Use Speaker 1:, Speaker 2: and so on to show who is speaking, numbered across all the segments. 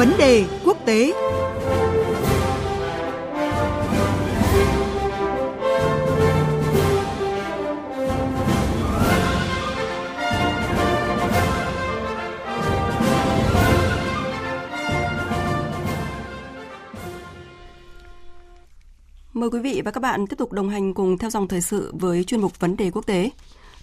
Speaker 1: Vấn đề quốc tế
Speaker 2: Mời quý vị và các bạn tiếp tục đồng hành cùng theo dòng thời sự với chuyên mục Vấn đề quốc tế.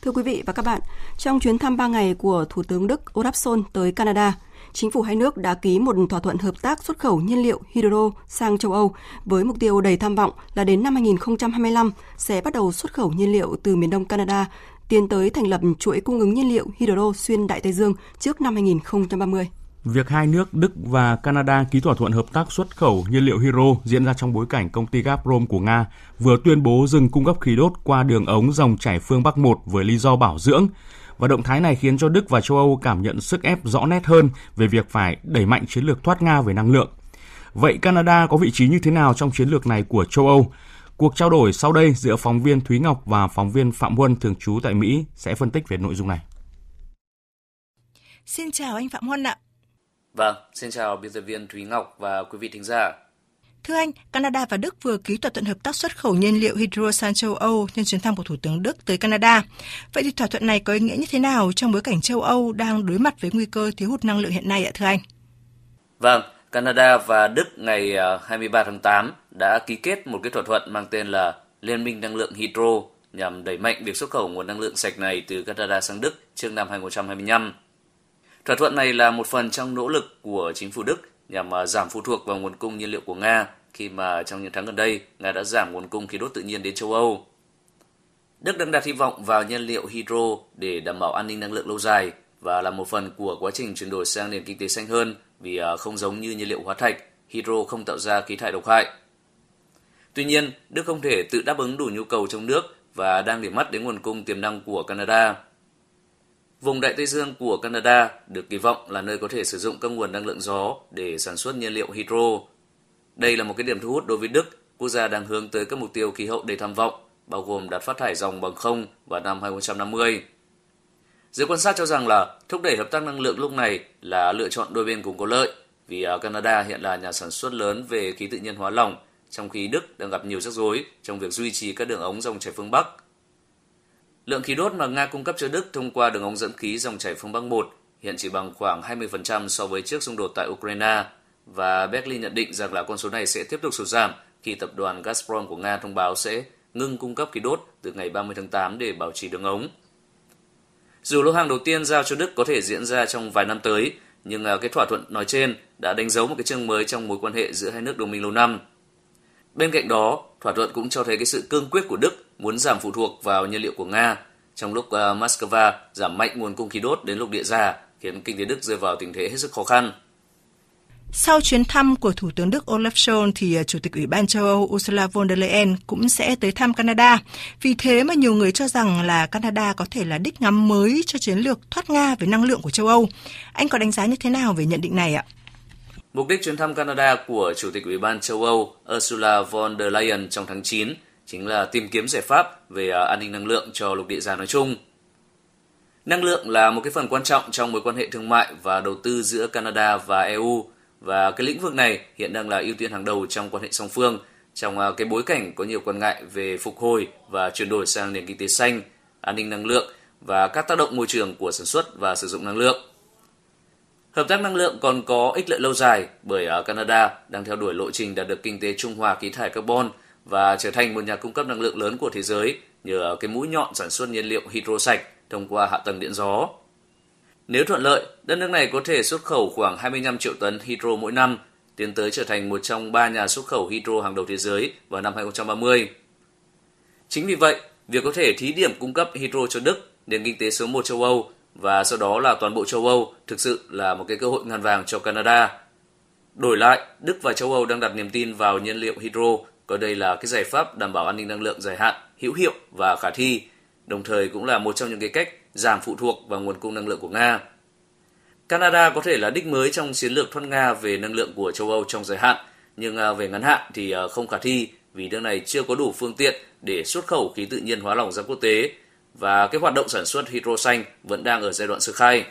Speaker 2: Thưa quý vị và các bạn, trong chuyến thăm 3 ngày của Thủ tướng Đức Olaf Scholz tới Canada, chính phủ hai nước đã ký một thỏa thuận hợp tác xuất khẩu nhiên liệu hydro sang châu Âu với mục tiêu đầy tham vọng là đến năm 2025 sẽ bắt đầu xuất khẩu nhiên liệu từ miền đông Canada, tiến tới thành lập chuỗi cung ứng nhiên liệu hydro xuyên Đại Tây Dương trước năm 2030.
Speaker 3: Việc hai nước Đức và Canada ký thỏa thuận hợp tác xuất khẩu nhiên liệu hydro diễn ra trong bối cảnh công ty Gazprom của Nga vừa tuyên bố dừng cung cấp khí đốt qua đường ống dòng chảy phương Bắc 1 với lý do bảo dưỡng. Và động thái này khiến cho Đức và châu Âu cảm nhận sức ép rõ nét hơn về việc phải đẩy mạnh chiến lược thoát Nga về năng lượng. Vậy Canada có vị trí như thế nào trong chiến lược này của châu Âu? Cuộc trao đổi sau đây giữa phóng viên Thúy Ngọc và phóng viên Phạm Huân thường trú tại Mỹ sẽ phân tích về nội dung này.
Speaker 4: Xin chào anh Phạm Huân ạ.
Speaker 5: Vâng, xin chào biên tập viên Thúy Ngọc và quý vị thính giả.
Speaker 4: Thưa anh, Canada và Đức vừa ký thỏa thuận hợp tác xuất khẩu nhiên liệu hydro sang châu Âu nhân chuyến thăm của Thủ tướng Đức tới Canada. Vậy thì thỏa thuận này có ý nghĩa như thế nào trong bối cảnh châu Âu đang đối mặt với nguy cơ thiếu hụt năng lượng hiện nay ạ thưa anh?
Speaker 5: Vâng, Canada và Đức ngày à, 23 tháng 8 đã ký kết một cái thỏa thuận mang tên là Liên minh năng lượng hydro nhằm đẩy mạnh việc xuất khẩu nguồn năng lượng sạch này từ Canada sang Đức trước năm 2025. Thỏa thuận này là một phần trong nỗ lực của chính phủ Đức nhằm à, giảm phụ thuộc vào nguồn cung nhiên liệu của Nga khi mà trong những tháng gần đây Nga đã giảm nguồn cung khí đốt tự nhiên đến châu Âu. Đức đang đặt hy vọng vào nhiên liệu hydro để đảm bảo an ninh năng lượng lâu dài và là một phần của quá trình chuyển đổi sang nền kinh tế xanh hơn vì à, không giống như nhiên liệu hóa thạch, hydro không tạo ra khí thải độc hại. Tuy nhiên, Đức không thể tự đáp ứng đủ nhu cầu trong nước và đang để mắt đến nguồn cung tiềm năng của Canada. Vùng Đại Tây Dương của Canada được kỳ vọng là nơi có thể sử dụng các nguồn năng lượng gió để sản xuất nhiên liệu hydro. Đây là một cái điểm thu hút đối với Đức, quốc gia đang hướng tới các mục tiêu khí hậu đầy tham vọng, bao gồm đạt phát thải dòng bằng không vào năm 2050. Giới quan sát cho rằng là thúc đẩy hợp tác năng lượng lúc này là lựa chọn đôi bên cùng có lợi, vì Canada hiện là nhà sản xuất lớn về khí tự nhiên hóa lỏng, trong khi Đức đang gặp nhiều rắc rối trong việc duy trì các đường ống dòng chảy phương Bắc Lượng khí đốt mà Nga cung cấp cho Đức thông qua đường ống dẫn khí dòng chảy phương Bắc 1 hiện chỉ bằng khoảng 20% so với trước xung đột tại Ukraine và Berlin nhận định rằng là con số này sẽ tiếp tục sụt giảm khi tập đoàn Gazprom của Nga thông báo sẽ ngưng cung cấp khí đốt từ ngày 30 tháng 8 để bảo trì đường ống. Dù lô hàng đầu tiên giao cho Đức có thể diễn ra trong vài năm tới, nhưng à, cái thỏa thuận nói trên đã đánh dấu một cái chương mới trong mối quan hệ giữa hai nước đồng minh lâu năm. Bên cạnh đó, thỏa thuận cũng cho thấy cái sự cương quyết của Đức muốn giảm phụ thuộc vào nhiên liệu của Nga, trong lúc uh, Moscow giảm mạnh nguồn cung khí đốt đến lục địa già, khiến kinh tế Đức rơi vào tình thế hết sức khó khăn.
Speaker 4: Sau chuyến thăm của Thủ tướng Đức Olaf Scholz thì ờ, Chủ tịch Ủy ban châu Âu Ursula von der Leyen cũng sẽ tới thăm Canada. Vì thế mà nhiều người cho rằng là Canada có thể là đích ngắm mới cho chiến lược thoát Nga về năng lượng của châu Âu. Anh có đánh giá như thế nào về nhận định này ạ?
Speaker 5: Mục đích chuyến thăm Canada của Chủ tịch Ủy ban châu Âu Ursula von der Leyen trong tháng 9 chính là tìm kiếm giải pháp về à, an ninh năng lượng cho lục địa già nói chung. Năng lượng là một cái phần quan trọng trong mối quan hệ thương mại và đầu tư giữa Canada và EU và cái lĩnh vực này hiện đang là ưu tiên hàng đầu trong quan hệ song phương trong à, cái bối cảnh có nhiều quan ngại về phục hồi và chuyển đổi sang nền kinh tế xanh, an ninh năng lượng và các tác động môi trường của sản xuất và sử dụng năng lượng. Hợp tác năng lượng còn có ích lợi lâu dài bởi ở Canada đang theo đuổi lộ trình đạt được kinh tế trung hòa khí thải carbon và trở thành một nhà cung cấp năng lượng lớn của thế giới nhờ cái mũi nhọn sản xuất nhiên liệu hydro sạch thông qua hạ tầng điện gió. Nếu thuận lợi, đất nước này có thể xuất khẩu khoảng 25 triệu tấn hydro mỗi năm, tiến tới trở thành một trong ba nhà xuất khẩu hydro hàng đầu thế giới vào năm 2030. Chính vì vậy, việc có thể thí điểm cung cấp hydro cho Đức, nền kinh tế số 1 châu Âu, và sau đó là toàn bộ châu Âu thực sự là một cái cơ hội ngàn vàng cho Canada. Đổi lại, Đức và châu Âu đang đặt niềm tin vào nhiên liệu hydro, coi đây là cái giải pháp đảm bảo an ninh năng lượng dài hạn, hữu hiệu và khả thi, đồng thời cũng là một trong những cái cách giảm phụ thuộc vào nguồn cung năng lượng của Nga. Canada có thể là đích mới trong chiến lược thoát Nga về năng lượng của châu Âu trong dài hạn, nhưng à, về ngắn hạn thì à, không khả thi vì nước này chưa có đủ phương tiện để xuất khẩu khí tự nhiên hóa lỏng ra quốc tế và cái hoạt động sản xuất hydro xanh vẫn đang ở giai đoạn sơ khai.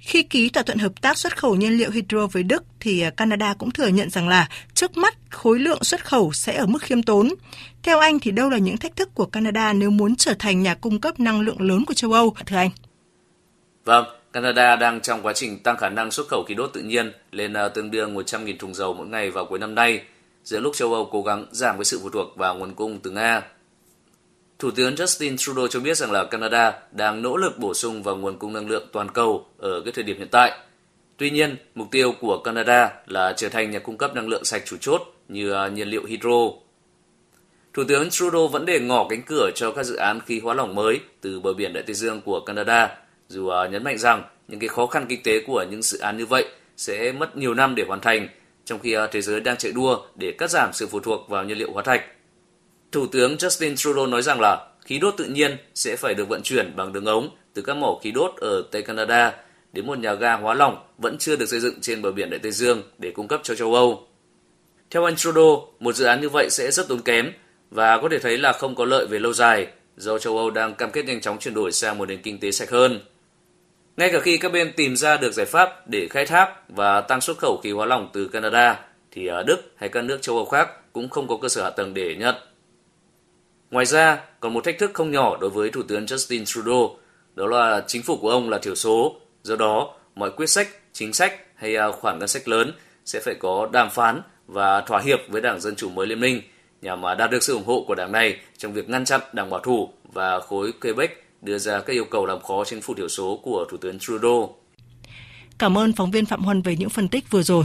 Speaker 4: Khi ký thỏa thuận hợp tác xuất khẩu nhiên liệu hydro với Đức thì à, Canada cũng thừa nhận rằng là trước mắt khối lượng xuất khẩu sẽ ở mức khiêm tốn. Theo anh thì đâu là những thách thức của Canada nếu muốn trở thành nhà cung cấp năng lượng lớn của châu Âu, thưa anh?
Speaker 5: Vâng, Canada đang trong quá trình tăng khả năng xuất khẩu khí đốt tự nhiên lên à, tương đương 100.000 thùng dầu mỗi ngày vào cuối năm nay, giữa lúc châu Âu cố gắng giảm cái sự phụ thuộc vào nguồn cung từ Nga. Thủ tướng Justin Trudeau cho biết rằng là Canada đang nỗ lực bổ sung vào nguồn cung năng lượng toàn cầu ở cái thời điểm hiện tại. Tuy nhiên, mục tiêu của Canada là trở thành nhà cung cấp năng lượng sạch chủ chốt như à, nhiên liệu hydro. Thủ tướng Trudeau vẫn để ngỏ cánh cửa cho các dự án khí hóa lỏng mới từ bờ biển Đại Tây Dương của Canada, dù à, nhấn mạnh rằng những cái khó khăn kinh tế của những dự án như vậy sẽ mất nhiều năm để hoàn thành, trong khi à, thế giới đang chạy đua để cắt giảm sự phụ thuộc vào nhiên liệu hóa thạch. Thủ tướng Justin Trudeau nói rằng là khí đốt tự nhiên sẽ phải được vận chuyển bằng đường ống từ các mỏ khí đốt ở Tây Canada đến một nhà ga hóa lỏng vẫn chưa được xây dựng trên bờ biển Đại Tây Dương để cung cấp cho châu Âu. Theo anh Trudeau, một dự án như vậy sẽ rất tốn kém và có thể thấy là không có lợi về lâu dài do châu Âu đang cam kết nhanh chóng chuyển đổi sang một nền kinh tế sạch hơn. Ngay cả khi các bên tìm ra được giải pháp để khai thác và tăng xuất khẩu khí hóa lỏng từ Canada, thì ở Đức hay các nước châu Âu khác cũng không có cơ sở hạ tầng để nhận. Ngoài ra, còn một thách thức không nhỏ đối với Thủ tướng Justin Trudeau, đó là chính phủ của ông là thiểu số, do đó mọi quyết sách, chính sách hay à, khoản ngân sách lớn sẽ phải có đàm phán và thỏa hiệp với Đảng Dân Chủ mới Liên minh nhằm à, đạt được sự ủng hộ của đảng này trong việc ngăn chặn Đảng Bảo thủ và khối Quebec đưa ra các yêu cầu làm khó chính phủ thiểu số của Thủ tướng Trudeau.
Speaker 4: Cảm ơn phóng viên Phạm Huân về những phân tích vừa rồi.